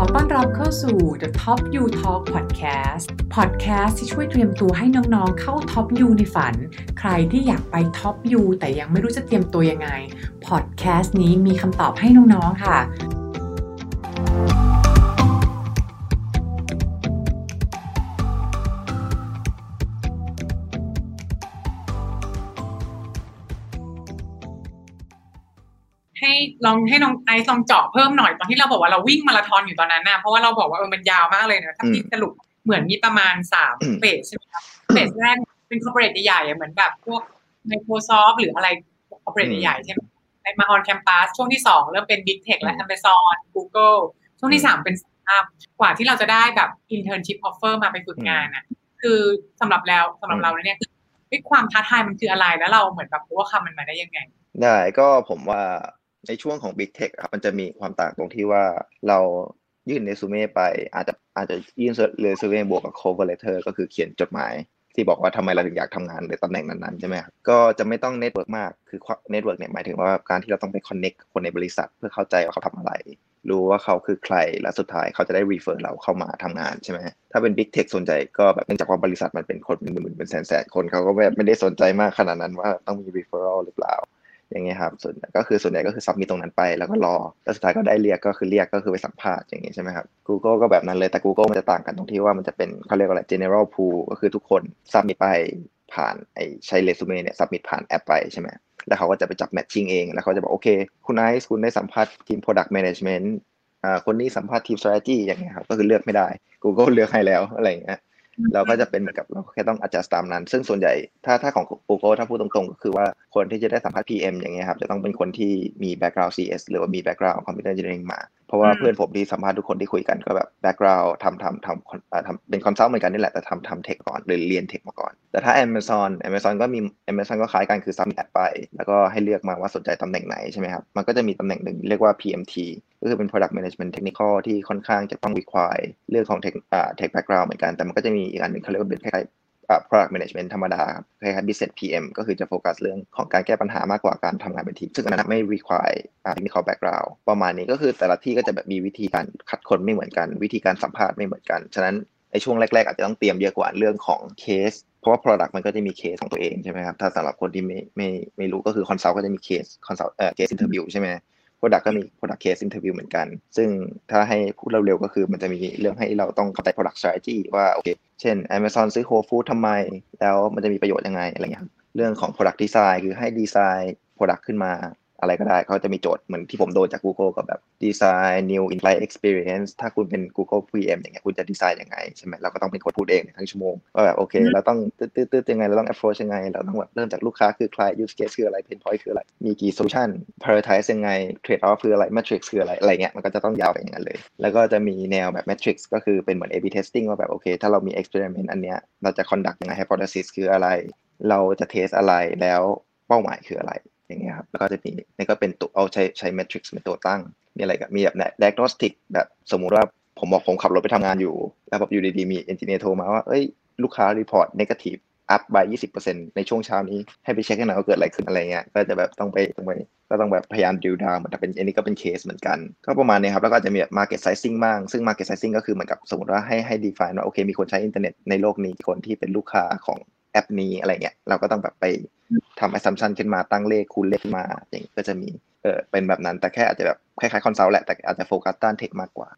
อต้อนรับเข้าสู่ The Top You Talk Podcast Podcast ที่ช่วยเตรียมตัวให้น้องๆ เข้า Top You ในฝัน ใครที่อยากไป Top You แต่ยังไม่รู้จะเตรียมตัวยังไง Podcast นี้มีคำตอบให้น้องๆ ค่ะ ลองให้น้องไอซ์ลองเจาะเพิ่มหน่อยตอนที่เราบอกว่าเราวิ่งมาราธอนอยู่ตอนนั้นนะเพราะว่าเราบอกว่าเออมันยาวมากเลยนะถ้าพี่สรุปเหมือนมีประมาณสาม phase ใช่ไหมครับ phase แรกเป็น corporate ใหญ่ๆอะเหมือนแบบพวก Microsoft หรืออะไร corporate ใหญ่ๆใช่ไหมในมา on-campus ช่วงที่สองเริ่มเป็น Big Tech และ Amazon Google ช่วงที่สามเป็นสตาร์ทอัพกว่าที่เราจะได้แบบ internship offer มาไปฝึกงานอะ คือสำหรับแล้วสำหรับเราเนี่ยคือความท้าทายมันคืออะไรแล้วเราเหมือนแบบรู้ว่าข้ามมันมาได้ยังไง ได้ก็ผมว่า ในช่วงของ Big Tech ครับมันจะมีความต่างตรงที่ว่าเรายื่นเรซูเม่ไปอาจจะอาจจะยื่นเรซูเม่บวกกับ cover letter ก็คือเขียนจดหมาย ที่บอกว่าทำไมเราถึงอยากทำงานในตำแหน่งนั้นๆใช่ไหมครับก็จะไม่ต้อง network มากคือ network เนี่ยหมายถึงว่าการที่เราต้องไป connect คนในบริษัทเพื่อเข้าใจว่าเขาทำอะไร รู้ว่าเขาคือใครและสุดท้ายเขาจะได้ refer เราเข้ามาทำงานใช่ไหมถ้าเป็น Big Tech ส่วนใหญ่ก็แบบเนื่องจากว่าบริษัทมันเป็นคนเป็นหมื่นเป็นแสนแสนคนเขาก็แบบไม่ได้สนใจมากขนาดนั้นว่าต้องมี referral หรือเปล่า อย่างเงี้ยครับส่วนก็คือส่วนใหญ่ก็คือซับมิตรงนั้นไปแล้วก็รอแล้วสุดท้ายก็ได้เรียกก็คือเรียกก็คือไปสัมภาษณ์อย่างงี้ใช่ไหมครับ Google ก็แบบนั้นเลยแต่ Google มันจะต่างกันตรงที่ว่ามันจะเป็นเขาเรียกว่าอะไร general pool ก็คือทุกคนซับมิตไปผ่านไอ้ใช้เรซูเม่เนี่ยซับมิตผ่านแอปไปใช่ไหมแล้วเขาก็จะไปจับแมทชิ่งเองแล้วเขาจะบอกโอเค คุณไอซ์คุณได้สัมภาษณ์ทีม product management อ่าคนนี้สัมภาษณ์ทีม strategy อย่างเงี้ยครับก็คือเลือกไม่ได้ Google เลือกให้แล้วอะไรเงี้ย เราก็จะเป็นเหมือนกับเราแค่ต้อง adjust ตามนั้น ซึ่งส่วนใหญ่ถ้าถ้าของ Google ถ้าพูดตรงๆ ก็คือว่าคนที่จะได้สัมภาษณ์ PM อย่างเงี้ยครับ จะต้องเป็นคนที่มี background CS หรือว่ามี background computer engineering มา เพราะว่าเพื่อนผมที่สัมภาษณ์ทุกคนที่คุยกันก็แบบ background ทำทำทำทำเป็น consult เหมือนกันนี่แหละแต่ทำทำเทคก่อนหรือเรียนเทคมาก่อน แต่ถ้า Amazon Amazon ก็มี Amazon ก็คล้ายกันคือ submit แอปไป แล้วก็ให้เลือกมาว่าสนใจตำแหน่งไหนใช่ไหมครับ มันก็จะมีตำแหน่งหนึ่งเรียกว่า PMT ก็คือเป็น product management technical ที่ค่อนข้างจะต้อง require เรื่องของ tech อ่า tech background เหมือนกันแต่มันก็จะมีอีกอันหนึ่งเขาเรียกว่าเป็นคล้ายๆ product management ธรรมดาคล้ายๆ business PM ก็คือจะโฟกัสเรื่องของการแก้ปัญหามากกว่าการทำงานเป็นทีม ซึ่งอันนั้นไม่ require technical background ประมาณนี้ก็คือแต่ละที่ก็จะแบบมีวิธีการคัดคนไม่เหมือนกัน วิธีการสัมภาษณ์ไม่เหมือนกัน ฉะนั้นในช่วงแรก ๆ อาจจะต้องเตรียมเยอะกว่าเรื่องของเคสเพราะว่า product มันก็จะมีเคสของตัวเองใช่ไหมครับ ถ้าสำหรับคนที่ไม่ไม่ไม่รู้ก็คือ consult ก็จะมีเคส consult เอ่อ case interview ใช่ไหม product ก็มี product case interview เหมือนกัน ซึ่งถ้าให้พูดเร็วๆก็คือมันจะมีเรื่องให้เราต้องเข้าใจ product strategy ว่าโอเค เช่น Amazon ซื้อ Whole Food ทำไม แล้วมันจะมีประโยชน์ยังไงอะไรเงี้ยเรื่องของ product design คือให้ดีไซน์ product ขึ้นมา อะไรก็ได้เขาจะมีโจทย์เหมือนที่ผมโดนจาก Google กับแบบ design new in-flight experience ถ้าคุณเป็น Google PM อย่างเงี้ยคุณจะดีไซน์ยังไงใช่ไหมเราก็ต้องเป็นคนพูดเองทั้งชั่วโมงว่าแบบโอเคเราต้องตืดๆยังไงเราต้อง approach ยังไงเราต้องแบบเริ่มจากลูกค้าคือใคร use case คืออะไร pain point คืออะไร มีกี่ solution prioritize ยังไง trade off คืออะไร matrix คืออะไรอะไรเงี้ยมันก็จะต้องยาวไปอย่างนั้นเลย แล้วก็จะมีแนวแบบ matrix ก็คือเป็นเหมือน A/B testing ว่าแบบโอเค ถ้าเรามี experiment อันเนี้ยเราจะ conduct ยังไง hypothesis คืออะไร เราจะ test อะไรแล้วเป้าหมายคืออะไร อย่างเงี้ยครับแล้วก็จะมีนี่ก็เป็นตัวเอาใช้ใช้ metrics เป็นตัวตั้ง มีอะไรกับมีแบบ diagnostic แบบสมมุติว่าผมบอกผมขับรถไปทำงานอยู่ แล้วแบบอยู่ดีๆมี engineer โทรมาว่าเอ้ยลูกค้า report negative up by 20%ในช่วงเช้านี้ให้ไปเช็คให้หน่อยว่าเกิดอะไรขึ้นอะไรเงี้ย ก็จะแบบต้องไปต้องไปก็ต้องแบบพยายามดิวดาวแต่เป็นอันนี้ก็เป็นเคสเหมือนกัน ก็ประมาณนี้ครับ แล้วก็จะมีแบบ market sizing บ้าง ซึ่ง market sizing ก็คือเหมือนกับสมมติว่าให้ให้ define ว่าโอเค มีคนใช้อินเทอร์เน็ตในโลกนี้คนที่เป็นลูกค้าของ แอปนี้อะไรเงี้ยเราก็ต้องแบบไปทำ assumption ขึ้นมาตั้งเลขคูณเลขมาอย่างก็จะมีเออเป็นแบบนั้นแต่แค่อาจจะแบบคล้ายๆ consult แหละแต่อาจจะโฟกัสด้านเทคมากกว่า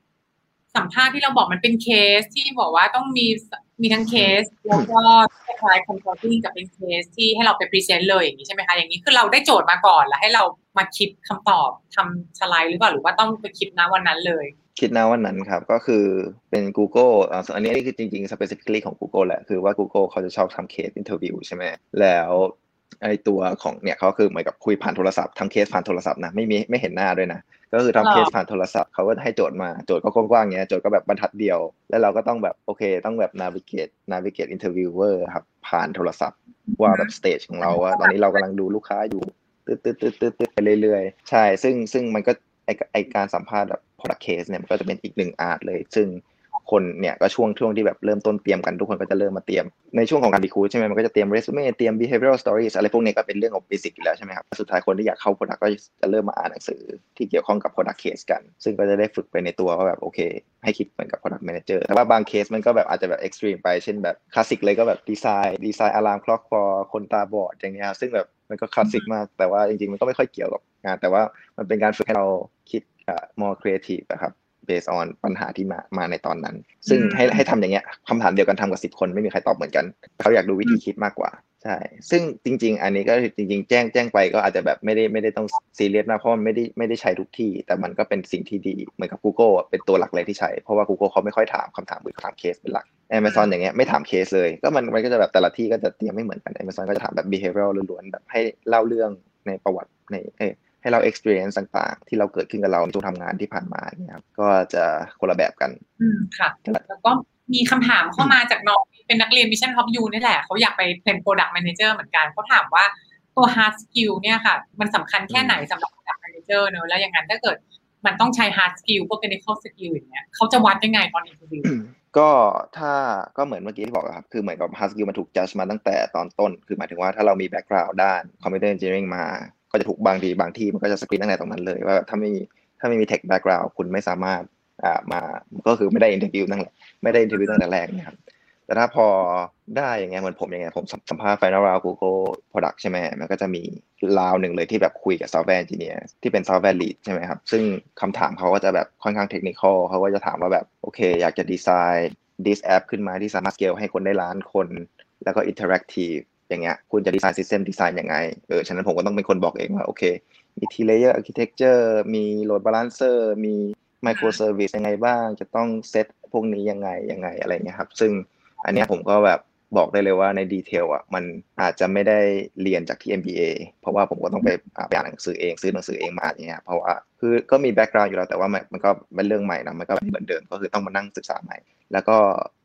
สัมภาษณ์ที่เราบอกมันเป็นเคสที่บอกว่าต้องมีมีทั้งเคสแล้วก็คล้ายๆ consulting กับเป็นเคสที่ให้เราไป present เลยอย่างนี้ใช่ไหมคะอย่างนี้คือเราได้โจทย์มาก่อนแล้วให้เรามาคิดคำตอบทำสไลด์หรือเปล่าหรือว่าต้องไปคิดนะวันนั้นเลย คิดนะวันนั้นครับ ก็คือเป็น Google อ่าอันนี้คือจริงๆ specifically ของ Google แหละ คือว่า Google เขาจะชอบทำเคส interview ใช่ไหมแล้วไอตัวของเนี่ยเขาคือเหมือนกับคุยผ่านโทรศัพท์ทำเคสผ่านโทรศัพท์นะไม่มีไม่เห็นหน้าด้วยนะ ก็คือทำเคสผ่านโทรศัพท์เขาก็ให้โจทย์มาโจทย์ก็กว้างๆเงี้ยโจทย์ก็แบบบรรทัดเดียว แล้วเราก็ต้องแบบโอเคต้องแบบ navigate navigate interviewer ครับผ่านโทรศัพท์ว่าแบบ stage ของเราว่าตอนนี้เรากำลังดูลูกค้าอยู่ตืดตืดตืดตืดตืดไปเรื่อยๆ ใช่ ซึ่งซึ่งมันก็ ไอไอการสัมภาษณ์แบบ product case เนี่ยมันก็จะเป็นอีกหนึ่ง art เลย ซึ่งคนเนี่ยก็ช่วงช่วงที่แบบเริ่มต้นเตรียมกันทุกคนก็จะเริ่มมาเตรียม ในช่วงของการดีคูใช่ไหมมันก็จะเตรียมเรซูเม่เตรียม behavioral stories อะไรพวกนี้ก็เป็นเรื่องของเบสิกอยู่แล้วใช่ไหมครับสุดท้ายคนที่อยากเข้า product ก็จะเริ่มมาอ่านหนังสือที่เกี่ยวข้องกับ product case กัน ซึ่งก็จะได้ฝึกไปในตัวว่าแบบโอเค ให้คิดเหมือนกับ product manager แต่ว่าบางเคสมันก็แบบอาจจะแบบ extreme ไปเช่นแบบคลาสสิกเลยก็แบบดีไซน์ดีไซน์ alarm clock for คนตาบอดอย่างเงี้ยซึ่งแบบ มันก็คลาสสิกมาก แต่ว่าจริงๆ มันก็ไม่ค่อยเกี่ยวกับงาน แต่ว่ามันเป็นการฝึกให้เราคิด more creative นะครับ based on ปัญหาที่มามาในตอนนั้น ซึ่งให้ให้ทำอย่างเงี้ยคำถามเดียวกันทำกับสิบคนไม่มีใครตอบเหมือนกัน เขาอยากดูวิธีคิดมากกว่าใช่ซึ่งจริง ๆ อันนี้ก็จริง ๆ แจ้งแจ้งไปก็อาจจะแบบไม่ได้ไม่ได้ต้องซีเรียสมากเพราะมันไม่ได้ไม่ได้ใช้ทุกที่ แต่มันก็เป็นสิ่งที่ดีเหมือนกับ Google เป็นตัวหลักเลยที่ใช้เพราะว่า Google เขาไม่ค่อยถามคำถามหรือถามเคสเป็นหลัก Amazon อย่างเงี้ยไม่ถามเคสเลย ก็มันมันก็จะแบบแต่ละที่ก็จะเตรียมไม่เหมือนกัน Amazon ก็จะถามแบบ behavioral ล้วนๆแบบให้เล่าเรื่องในประวัติในเอให้เรา experience ต่างๆ ที่เราเกิดขึ้นกับเราในช่วงทำงานที่ผ่านมาเนี่ยครับก็จะคนละแบบกัน อืมค่ะ แล้วก็มีคำถามเข้ามาจากน้องเป็นนักเรียน Mission Top U นี่แหละ เขาอยากไปเป็น Product Manager เหมือนกันเขาถามว่าตัว hard skill เนี่ยค่ะ มันสำคัญแค่ไหนสำหรับ Product Manager เนอะแล้วอย่างนั้นถ้าเกิดมันต้องใช้ hard skill พวก technical skill อย่างเงี้ยเขาจะวัดยังไงตอน interviewอร์วิว ก็ถ้าก็เหมือนเมื่อกี้ที่บอกครับ คือเหมือนกับ hard skill มันถูกจัดมาตั้งแต่ตอนต้น คือหมายถึงว่าถ้าเรามี background ด้าน computer engineering มา ก็จะถูกบางทีบางที่มันก็จะสกรีนตั้งแต่ตรงนั้นเลย ว่าถ้าไม่มีถ้าไม่มี tech background คุณไม่สามารถอ่ามาก็คือไม่ได้ interview ตั้งไม่ได้ interview ตั้งแต่แรกนะครับ แต่ถ้าพอได้อย่างเงี้ยเหมือนผมอย่างเงี้ยผมสัมภาษณ์ final round Google product ใช่ไหมมันก็จะมีราวหนึ่งเลยที่แบบคุยกับ software engineer ที่เป็น software lead ใช่ไหมครับ ซึ่งคำถามเขาก็จะแบบค่อนข้างเทคนิคอลเขาก็จะถามว่าแบบ โอเค อยากจะดีไซน์ this app ขึ้นมาที่สามารถ scale ให้คนได้ล้านคน แล้วก็ interactive อย่างเงี้ยคุณจะดีไซน์ system design ยังไงเออฉะนั้นผมก็ต้องเป็นคนบอกเองว่าโอเค มี three layer architecture มี load balancer มี microservice ยังไงบ้างจะต้องเซตพวกนี้ยังไงยังไงอะไรเงี้ยครับซึ่ง อันนี้ผมก็แบบบอกได้เลยว่าใน detail อะมันอาจจะไม่ได้เรียนจากที่ MBA เพราะว่าผมก็ต้องไปอ่านหนังสือเองซื้อหนังสือเองมาอย่างเงี้ยเพราะว่าคือก็มี background อยู่แล้วแต่ว่ามันก็เป็นเรื่องใหม่นะมันก็เหมือนเดิมก็คือต้องมานั่งศึกษาใหม่ แล้วก็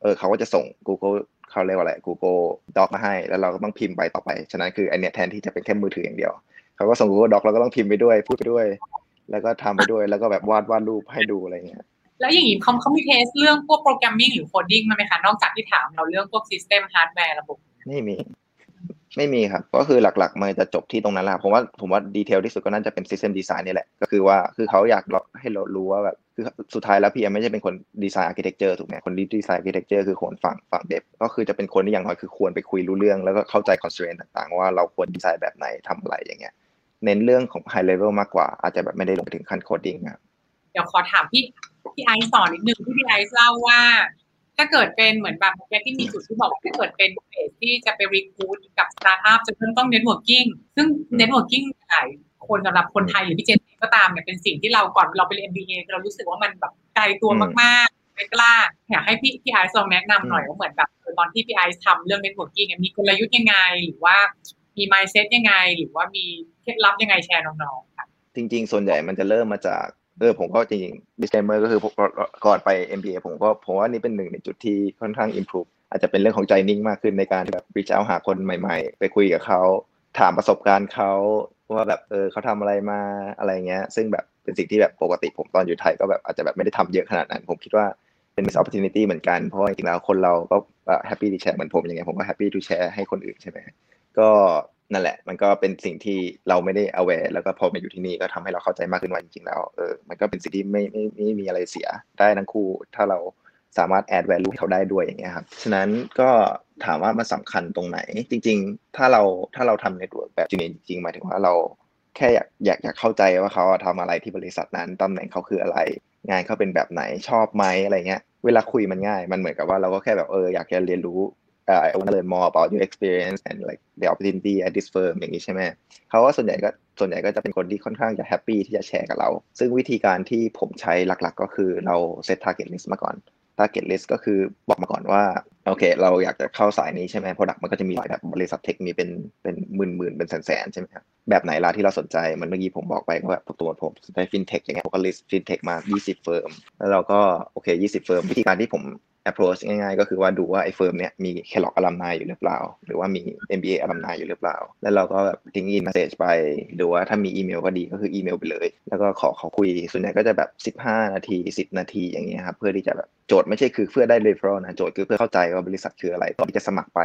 เออเขาก็จะส่ง Google เขาเรียกว่าอะไร Google Doc มาให้ แล้วเราก็ต้องพิมพ์ไปต่อไป ฉะนั้นคืออันเนี้ยแทนที่จะเป็นแค่มือถืออย่างเดียว เขาก็ส่ง Google Doc เราก็ต้องพิมพ์ไปด้วยพูดไปด้วย แล้วก็ทำไปด้วยแล้วก็แบบวาดวาดรูปให้ดูอะไรเงี้ย แล้วอย่างนี้เขาเขามี test เรื่องพวก programming หรือ coding มาไหมคะ นอกจากที่ถามเราเรื่องพวก system ฮาร์ดแวร์ระบบไม่มี ไม่มีครับ ก็คือหลักๆ มันจะจบที่ตรงนั้นแหละผมว่าผมว่า detail ที่สุดก็น่าจะเป็น System Design นี่แหละ ก็คือว่าคือเขาอยากให้เรารู้ว่าแบบคือสุดท้ายแล้ว PM ไม่ใช่เป็นคนดีไซน์ architecture ถูกไหมคนดีไซน์ architecture คือคนฝั่งฝั่ง dev ก็คือจะเป็นคนที่อย่างน้อยคือควรไปคุยรู้เรื่อง แล้วก็เข้าใจคอน s t r a i n ต่างๆ ว่าเราควรดีไซน์แบบไหนทำอะไรอย่างเงี้ย เน้นเรื่องของ high level มากกว่าอาจจะแบบไม่ได้ลงไปถึงขั้น coding ครับ ดี๋ยวขอถามพี่พี่ไอซ์สอนนิดนึงที่พี่ไอซ์เล่าว่า ถ้าเกิดเป็นเหมือนแบบแกที่มีจุดที่บอกว่าถ้าเกิดเป็น phase ที่จะไป recruit กับสตาร์ทอัพจะเพิ่มต้อง networkingซึ่ง networking หลายคนสำหรับคนไทยหรือพี่เจนก็ตามเนี่ยเป็นสิ่งที่เราก่อนเราไปเรียน MBA เรารู้สึกว่ามันแบบไกลตัวมากๆไม่กล้าอยากให้พี่พี่ไอซ์ลองแนะนำหน่อยว่าเหมือนแบบตอนที่พี่ไอซ์ทำเรื่อง networking มีกลยุทธ์ยังไง หรือว่ามี mindset ยังไง หรือว่ามีเคล็ดลับยังไงแชร์น้องๆค่ะจริง ๆ ส่วนใหญ่มันจะเริ่มมาจาก เออผมก็จริงๆ disclaimer ก็คือก่อนไป MBA ผมก็ผมว่านี่เป็นหนึ่งในจุดที่ค่อนข้าง improve อาจจะเป็นเรื่องของใจนิ่งมากขึ้นในการแบบ reach out หาคนใหม่ ๆ ไปคุยกับเขาถามประสบการณ์เขาว่าแบบเออเขาทำอะไรมาอะไรเงี้ย ซึ่งแบบเป็นสิ่งที่แบบปกติผมตอนอยู่ไทยก็แบบอาจจะแบบไม่ได้ทำเยอะขนาดนั้น ผมคิดว่าเป็น miss opportunity เหมือนกัน เพราะจริงๆแล้วคนเราก็ happy to share เหมือนผมยังไงผมก็ happy to share ให้คนอื่นใช่ไหมก็ นั่นแหละ มันก็เป็นสิ่งที่เราไม่ได้ aware แล้วก็พอมาอยู่ที่นี่ก็ทำให้เราเข้าใจมากขึ้นว่าจริงๆแล้วเออมันก็เป็นสิ่งที่ไม่ไม่ไม่มีอะไรเสียได้ทั้งคู่ ถ้าเราสามารถ add value ให้เขาได้ด้วยอย่างเงี้ยครับ ฉะนั้นก็ถามว่ามันสำคัญตรงไหน จริง ๆ ถ้าเราถ้าเราทำ network แบบจริงๆหมายถึงว่าเราแค่อยากอยากอยากเข้าใจว่าเขาทำอะไรที่บริษัทนั้นตำแหน่งเขาคืออะไร งานเขาเป็นแบบไหนชอบไหมอะไรเงี้ย เวลาคุยมันง่าย มันเหมือนกับว่าเราก็แค่แบบเอออยากจะเรียนรู้ uh, I want to learn more about your experience and like the opportunity at this firm อย่างนี้ใช่ไหมเขาก็ส่วนใหญ่ก็ส่วนใหญ่ก็จะเป็นคนที่ค่อนข้างจะแฮปปี้ที่จะแชร์กับเรา ซึ่งวิธีการที่ผมใช้หลักๆ ก็คือเราset target list มาก่อน target list ก็คือบอกมาก่อนว่า โอเค เราอยากจะเข้าสายนี้ใช่ไหม product มันก็จะมีหลายแบบบริษัทเทคมีเป็นเป็นหมื่นหมื่นเป็นแสนแสนใช่ไหมครับ แบบไหนล่ะที่เราสนใจ มันเมื่อกี้ผมบอกไปว่าแบบตัวผมสนใจฟินเทคอย่างเงี้ยผมก็ list ฟินเทคมา 20 firm แล้วเราก็โอเค 20 firm วิธีการที่ผม approach ง่ายๆ ก็คือว่าดูว่าไอ้ firm เนี้ยมี Kellogg alumni อยู่หรือเปล่า หรือว่ามี MBA อลัมนายอยู่หรือเปล่า แล้วเราก็แบบ LinkedIn message ไปดูว่าถ้ามีอีเมลก็ดีก็คืออีเมลไปเลย แล้วก็ขอขอคุย ส่วนใหญ่ก็จะแบบ 15 นาที 10 นาทีอย่างเงี้ยครับ เพื่อที่จะแบบโจทย์ไม่ใช่คือเพื่อได้ referral นะ โจทย์คือเพื่อเข้าใจว่าบริษัทคืออะไรก่อนที่จะสมัครไป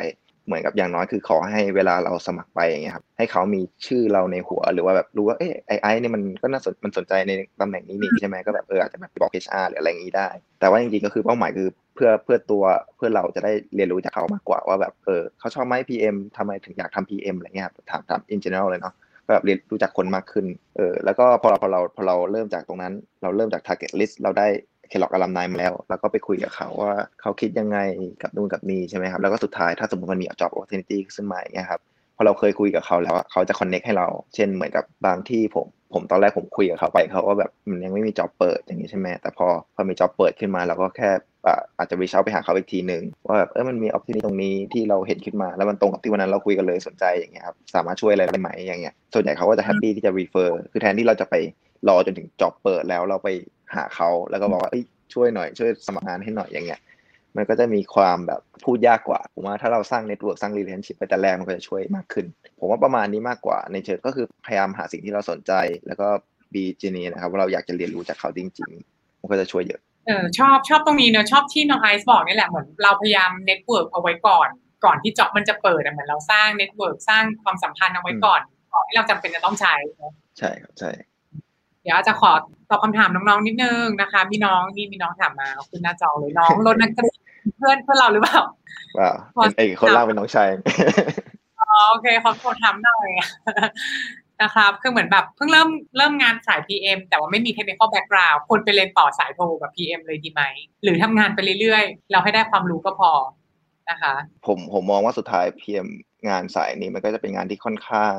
เหมือนกับอย่างน้อยคือขอให้เวลาเราสมัครไปอย่างเงี้ยครับให้เขามีชื่อเราในหัวหรือว่าแบบรู้ว่าเอ้ไอไอเนี่ยมันก็น่าสนมันสนใจในตำแหน่งนี้นี่ใช่ไหมก็แบบเอออาจจะแบบบอก HR หรืออะไรอย่างนี้ได้ แต่ว่าจริงๆก็คือเป้าหมายคือ เพื่อเพื่อตัวเพื่อเราจะได้เรียนรู้จากเขามากกว่าว่าแบบเออเขาชอบไหม PM ทำไมถึงอยากทำ PM อะไรเงี้ยถามถาม in general เลยเนาะก็แบบเรียนรู้จักคนมากขึ้นเออแล้วก็พอเราพอเราพอเราเริ่มจากตรงนั้น เราเริ่มจาก target list เราได้เคล็อกอลัมนายมาแล้ว แล้วก็ไปคุยกับเขาว่าเขาคิดยังไงกับนู่นกับนี่ใช่ไหมครับ แล้วก็สุดท้ายถ้าสมมติมันมี job opportunity ขึ้นมาอย่างเงี้ยครับพอเราเคยคุยกับเขาแล้วเขาจะ connect ให้เรา เช่นเหมือนกับบางที่ผมผมตอนแรกผมคุยกับเขาไปเขาก็แบบมันยังไม่มี job เปิดอย่างนี้ใช่ไหมแต่พอพอมี job เปิดขึ้นมาเราก็แค่ อาจจะ reach out ไปหาเขาอีกทีหนึ่งว่าแบบเออมันมี opportunity ตรงนี้ที่เราเห็นขึ้นมา แล้วมันตรงกับที่วันนั้นเราคุยกันเลยสนใจอย่างเงี้ยครับสามารถช่วยอะไรได้ไหมอย่างเงี้ยส่วนใหญ่เขาก็จะแฮปปี้ที่จะ refer คือแทนที่เราจะไปรอจนถึง job เปิดแล้วเราไปหาเขาแล้วก็บอกว่าช่วยหน่อยช่วยสมัครงานให้หน่อยอย่างเงี้ยมันก็จะมีความแบบพูดยากกว่าผมว่าถ้าเราสร้างเน็ตเวิร์กสร้าง relationship ไปแต่แรกมันก็จะช่วยมากขึ้น ผมว่าประมาณนี้มากกว่าในเชิงก็คือพยายามหาสิ่งที่เราสนใจ แล้วก็ be genuine นะครับว่าเราอยากจะเรียนรู้จากเขาจริง ๆ มันก็จะช่วยเยอะ เออชอบชอบตรงนี้เนอะชอบที่น้องไอซ์บอกนี่แหละเหมือนเราพยายาม network เอาไว้ก่อน ก่อนที่ job มันจะเปิดเหมือนเราสร้าง network สร้างความสัมพันธ์เอาไว้ก่อนก่อนที่เราจำเป็นจะต้องใช้ใช่ครับใช่ เดี๋ยวจะขอตอบคำถามน้องๆนิดนึงนะคะมีน้องนี่มีน้องถามมาขึ้นหน้าจอเลยน้องรถนักเรียนเพื่อนเพื่อนเราหรือเปล่าว้าวไอ้คนล่างเป็นน้องชายอ๋อโอเคขอขอถามหน่อย นะครับคือเหมือนแบบเพิ่งเริ่มเริ่มงานสาย PM แต่ว่าไม่มี technical background ควรไปเรียนต่อสายโทกับ PM เลยดีไหม หรือทำงานไปเรื่อยๆ เราให้ได้ความรู้ก็พอนะคะผมผมมองว่าสุดท้าย PM งานสายนี้มันก็จะเป็นงานที่ค่อนข้าง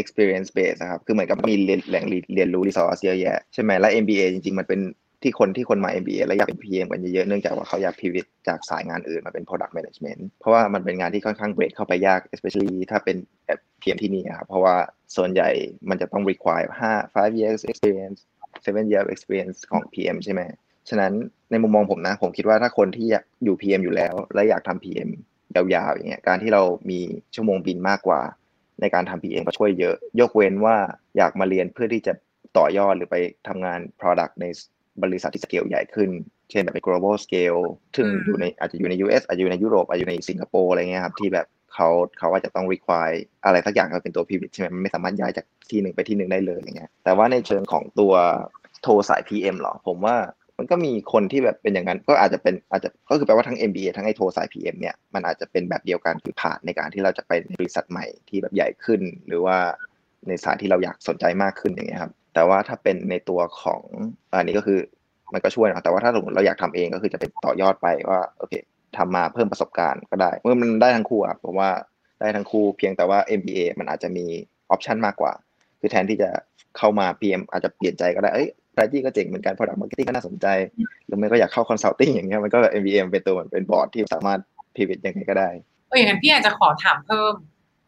experience base นะครับ คือเหมือนกับมีแหล่งเรียนรู้ resource เยอะแยะใช่ไหมและ MBA จริงๆ มันเป็น ที่คนที่คนมา MBA แล้วอยากเป็น PM กันเยอะๆเนื่องจากว่าเขาอยาก pivot จากสายงานอื่นมาเป็น product management เพราะว่ามันเป็นงานที่ค่อนข้าง break เข้าไปยาก especially ถ้าเป็นแบบ PM ที่นี่ครับเพราะว่าส่วนใหญ่มันจะต้อง require 5 5 years experience 7 year experience ของ PM ใช่ไหมฉะนั้นในมุมมองผมนะ ผมคิดว่าถ้าคนที่อยู่ PM อยู่แล้ว และอยากทำ PM ยาวๆอย่างเงี้ยการที่เรามีชั่วโมงบินมากกว่า ในการทำ PM ก็ช่วยเยอะ ยกเว้นว่าอยากมาเรียนเพื่อที่จะต่อยอดหรือไปทำงาน product ใน บริษัทที่สเกลใหญ่ขึ้น เช่นแบบเป็น global scale ซึ่งอยู่ในอาจจะอยู่ใน US อาจจะอยู่ในยุโรปอาจจะอยู่ในสิงคโปร์อะไรเงี้ยครับที่แบบเขาเขาอาจจะต้อง require อะไรสักอย่างเขาเป็นตัว pivot ใช่ไหมมันไม่สามารถย้ายจากที่หนึ่งไปที่หนึ่งได้เลยอย่างเงี้ยแต่ว่าในเชิงของตัวโทรสาย PM หรอผมว่ามันก็มีคนที่แบบเป็นอย่างนั้นก็อาจจะเป็นอาจจะก็คือแปลว่าทั้ง MBA ทั้งไอโทรสาย PM เนี่ยมันอาจจะเป็นแบบเดียวกันคือผ่านในการที่เราจะไปในบริษัทใหม่ที่แบบใหญ่ขึ้น หรือว่าในสายที่เราอยากสนใจมากขึ้นอย่างเงี้ยครับ แต่ว่าถ้าเป็นในตัวของอันนี้ก็คือมันก็ช่วยนะแต่ว่าถ้าสมมติเราอยากทำเองก็คือจะเป็นต่อยอดไปว่าโอเคทำมาเพิ่มประสบการณ์ก็ได้ เมื่อมันได้ทั้งคู่อะผมว่าได้ทั้งคู่เพียงแต่ว่า MBA มันอาจจะมีoption มากกว่า คือแทนที่จะเข้ามา PM อาจจะเปลี่ยนใจก็ได้เอ้ย strategy ก็เจ๋งเหมือนกัน product marketing ก็น่าสนใจ หรือไม่ก็อยากเข้า consulting อย่างเงี้ยมันก็ MBA เป็นตัวเป็นบอร์ดที่สามารถ pivot ยังไงก็ได้เอออย่างนั้นพี่อาจจะขอถามเพิ่ม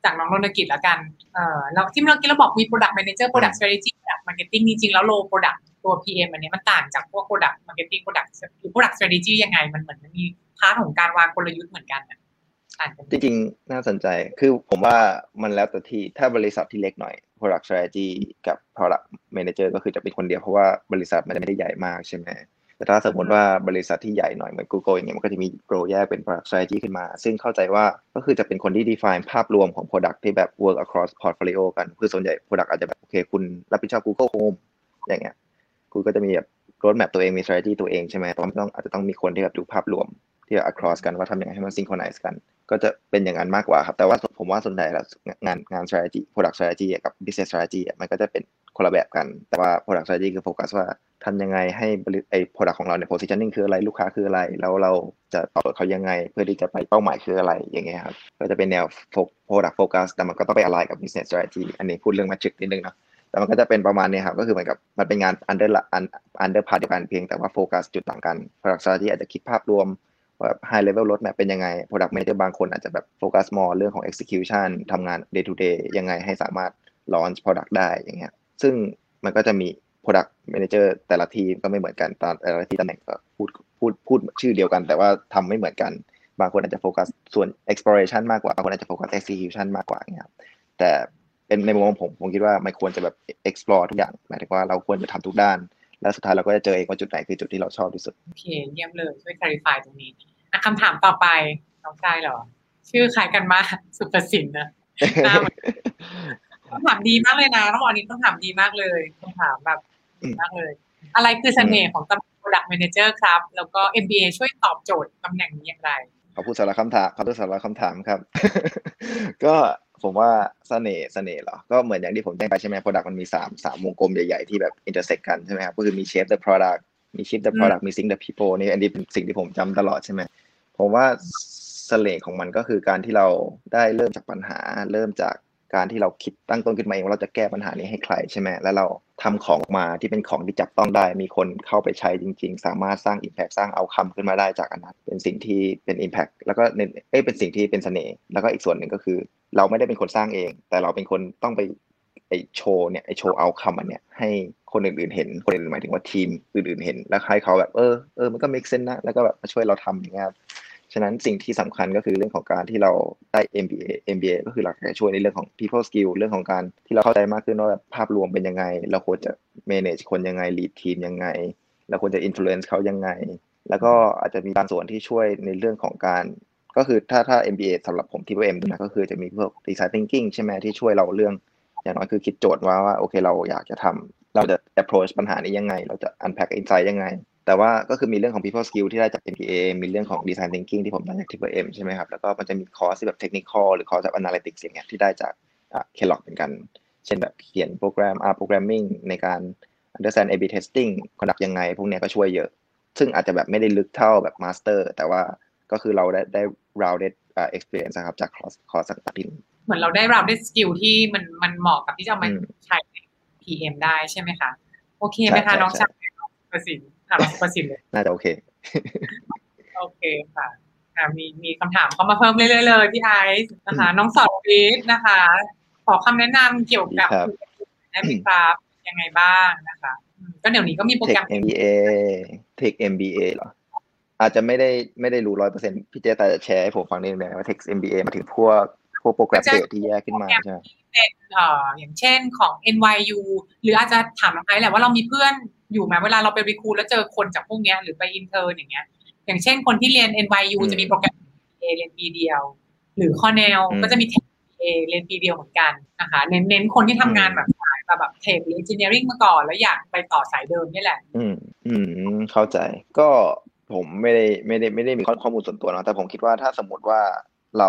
จากน้องรณกิจละกันเออเราที่เมื่อกี้เราบอกมี product manager product strategy marketing จริงๆแล้ว role product ตัว PM อันนี้มันต่างจากพวก product marketing product หรือ product strategy ยังไง มันเหมือนมันมี part ของการวางกลยุทธ์เหมือนกันอะจริงๆ น่าสนใจ คือผมว่ามันแล้วแต่ที่ ถ้าบริษัทที่เล็กหน่อย product strategy กับ product manager ก็คือจะเป็นคนเดียว เพราะว่าบริษัทมันไม่ได้ใหญ่มากใช่ไหม แต่ถ้าสมมติว่าบริษัทที่ใหญ่หน่อยเหมือน Google อย่างเงี้ยมันก็จะมีโปรแยกเป็น product strategy ขึ้นมา ซึ่งเข้าใจว่าก็คือจะเป็นคนที่ define ภาพรวมของ product ที่แบบ work across portfolio กันคือส่วนใหญ่ product อาจจะแบบโอเคคุณรับผิดชอบ Google Home อย่างเงี้ยคุณก็จะมีแบบ roadmap ตัวเองมี strategy ตัวเองใช่ไหมต้องอาจจะต้องมีคนที่แบบดูภาพรวมที่แบบ across กันว่าทำยังไงให้มัน synchronize กัน ก็จะเป็นอย่างนั้นมากกว่าครับ แต่ว่าผมว่าส่วนใหญ่แล้วงานงาน strategy product strategy กับ business strategy มันก็จะเป็นคนละแบบกัน แต่ว่า product strategy คือโฟกัสว่าทำยังไงให้ไอ้ product ของเราเนี่ย positioning คืออะไรลูกค้าคืออะไร แล้วเราจะตอบโจทย์เขายังไง เพื่อที่จะไปเป้าหมายคืออะไรอย่างเงี้ยครับก็จะเป็นแนว product focus แต่มันก็ต้องไปอะไรกับ business strategy อันนี้พูดเรื่อง metric นิดนึงเนาะแต่มันก็จะเป็นประมาณนี้ครับ ก็คือเหมือนกับมันเป็นงาน under under part เดียวกันเพียงแต่ว่าโฟกัสจุดต่างกัน product strategy อาจจะคิดภาพรวม ว่า high level roadmap เป็นยังไง product manager บางคนอาจจะแบบโฟกัส more เรื่องของ execution ทำงาน day to day ยังไงให้สามารถ launch product ได้อย่างเงี้ยซึ่งมันก็จะมี product manager แต่ละทีมก็ไม่เหมือนกันแต่ละทีตำแหน่งก็พูดพูดพูดชื่อเดียวกัน แต่ว่าทำไม่เหมือนกัน บางคนอาจจะโฟกัสส่วน exploration มากกว่าบางคนอาจจะโฟกัส execution มากกว่าเนี่ยแต่เป็นในมุมของผมผมคิดว่าไม่ควรจะแบบ explore ทุกอย่างหมายถึงว่าเราควรจะทำทุกด้าน แล้วสุดท้ายเราก็จะเจอเองว่าจุดไหนคือจุดที่เราชอบที่สุด โอเค เยี่ยมเลยช่วย clarify ตรงนี้อะคำถามต่อไปน้องชายเหรอ ชื่อคล้ายกันมากสุภสินนะหน้าเหมือนคำถามดีมากเลยนะต้องบอกอันนี้ต้องถามดีมากเลยคำถามแบบดีมากเลย อะไรคือเสน่ห์ของตำแหน่ง product manager ครับ แล้วก็ MBA ช่วยตอบโจทย์ตำแหน่งนี้อย่างไรขอบคุณสำหรับคำถามขอบคุณสำหรับคำถามครับ ก็ ผมว่าเสน่ห์เสน่ห์เหรอ ก็เหมือนอย่างที่ผมแจ้งไปใช่ไหม product มันมีสามสามวงกลมใหญ่ๆ ที่แบบ intersect กันใช่ไหมครับก็คือมี shape the product มี shape the product มี think the people นี่อันนี้เป็นสิ่งที่ผมจำตลอดใช่ไหมผมว่าเสน่ห์ของมันก็คือการที่เราได้เริ่มจากปัญหา เริ่มจาก การที่เราคิดตั้งต้นขึ้นมาเองว่าเราจะแก้ปัญหานี้ให้ใครใช่ไหมแล้วเราทำของออกมาที่เป็นของที่จับต้องได้ มีคนเข้าไปใช้จริง ๆ สามารถสร้าง Impact สร้างเอาคำขึ้นมาได้จากอันนั้นเป็นสิ่งที่เป็น Impact แล้วก็เอ้เป็นสิ่งที่เป็นเสน่ห์แล้วก็อีกส่วนหนึ่งก็คือ เราไม่ได้เป็นคนสร้างเอง แต่เราเป็นคนต้องไปไอโชว์เนี่ยไอโชว์เอาคำอันเนี้ยให้คนอื่นๆเห็นคนอื่นหมายถึงว่าทีมอื่นๆเห็น แล้วให้เขาแบบเออเออมันก็ make sense นะแล้วก็แบบมาช่วยเราทำอย่างเงี้ย ฉะนั้นสิ่งที่สำคัญก็คือเรื่องของการที่เราได้ MBA MBA ก็คือหลักการช่วยในเรื่องของ people skill เรื่องของการที่เราเข้าใจมากขึ้นว่าแบบภาพรวมเป็นยังไง เราควรจะ manage คนยังไง lead ทีมยังไง เราควรจะ influence เขายังไง แล้วก็อาจจะมีบางส่วนที่ช่วยในเรื่องของการ ก็คือถ้าถ้า MBA สำหรับผมที่ว่า M นะก็คือจะมีพวก design thinking ใช่ไหมที่ช่วยเราเรื่อง อย่างน้อยคือคิดโจทย์ว่าว่าโอเคเราอยากจะทำเราจะ approach ปัญหานี้ยังไง เราจะ unpack insight ยังไง แต่ว่าก็คือมีเรื่องของ people skill ที่ได้จาก MBA มีเรื่องของ design thinking ที่ผมได้จาก Triple M ใช่ไหมครับ แล้วก็มันจะมีคอร์สที่แบบ technical หรือคอร์สแบบ analytics อย่างเงี้ยที่ได้จากเคล็อกเหมือนกัน เช่นแบบเขียนโปรแกรม R programming ในการ understand A/B testing conduct ยังไง พวกเนี้ยก็ช่วยเยอะ ซึ่งอาจจะแบบไม่ได้ลึกเท่าแบบ master แต่ว่าก็คือเราได้ได้ rounded experience นะครับจากคอร์สคอร์สต่างๆเหมือนเราได้ rounded skill ที่มันมันเหมาะกับที่จะมาใช้ PM ได้ใช่ไหมคะ โอเคไหมคะน้องชาย ประสิทธิ์ถามประสิทธิ์เลย น่าจะโอเค โอเคค่ะมีมีคำถามเข้ามาเพิ่มเรื่อยๆเลยพี่ไอซ์นะคะ น้องสอบฟีดนะคะ ขอคำแนะนำเกี่ยวกับแอปครับยังไงบ้างนะคะ ก็เดี๋ยวนี้ก็มีโปรแกรม MBA Tech MBA เหรอ อาจจะไม่ได้ไม่ได้รู้ร้อยเปอร์เซ็นต์พี่เจแต่จะแชร์ให้ผมฟังนิดนึงว่า Tech MBA มาถึงพวก พวกโปรแกรมเสที่แยกขึ้นมาใช่ไหมเป็นเอ่ออย่างเช่นของ NYU หรืออาจจะถามน้องไอซ์แหละว่าเรามีเพื่อนอยู่ไหมเวลาเราไปรีคูแล้วเจอคนจากพวกนี้หรือไปอินเทอร์อย่างเงี้ย อย่างเช่นคนที่เรียน NYU จะมีโปรแกรม A เรียนปีเดียว หรือคอเนลก็จะมีเทคเอเรียนปีเดียวเหมือนกันนะคะเน้นเน้นคนที่ทำงานแบบสายแบบเทคหรือเอนจิเนียริงมาก่อนแล้วอยากไปต่อสายเดิมนี่แหละ อืมอืมเข้าใจก็ผมไม่ได้ไม่ได้ไม่ได้มีข้อมูลส่วนตัวเนาะแต่ผมคิดว่าถ้าสมมติว่าเรา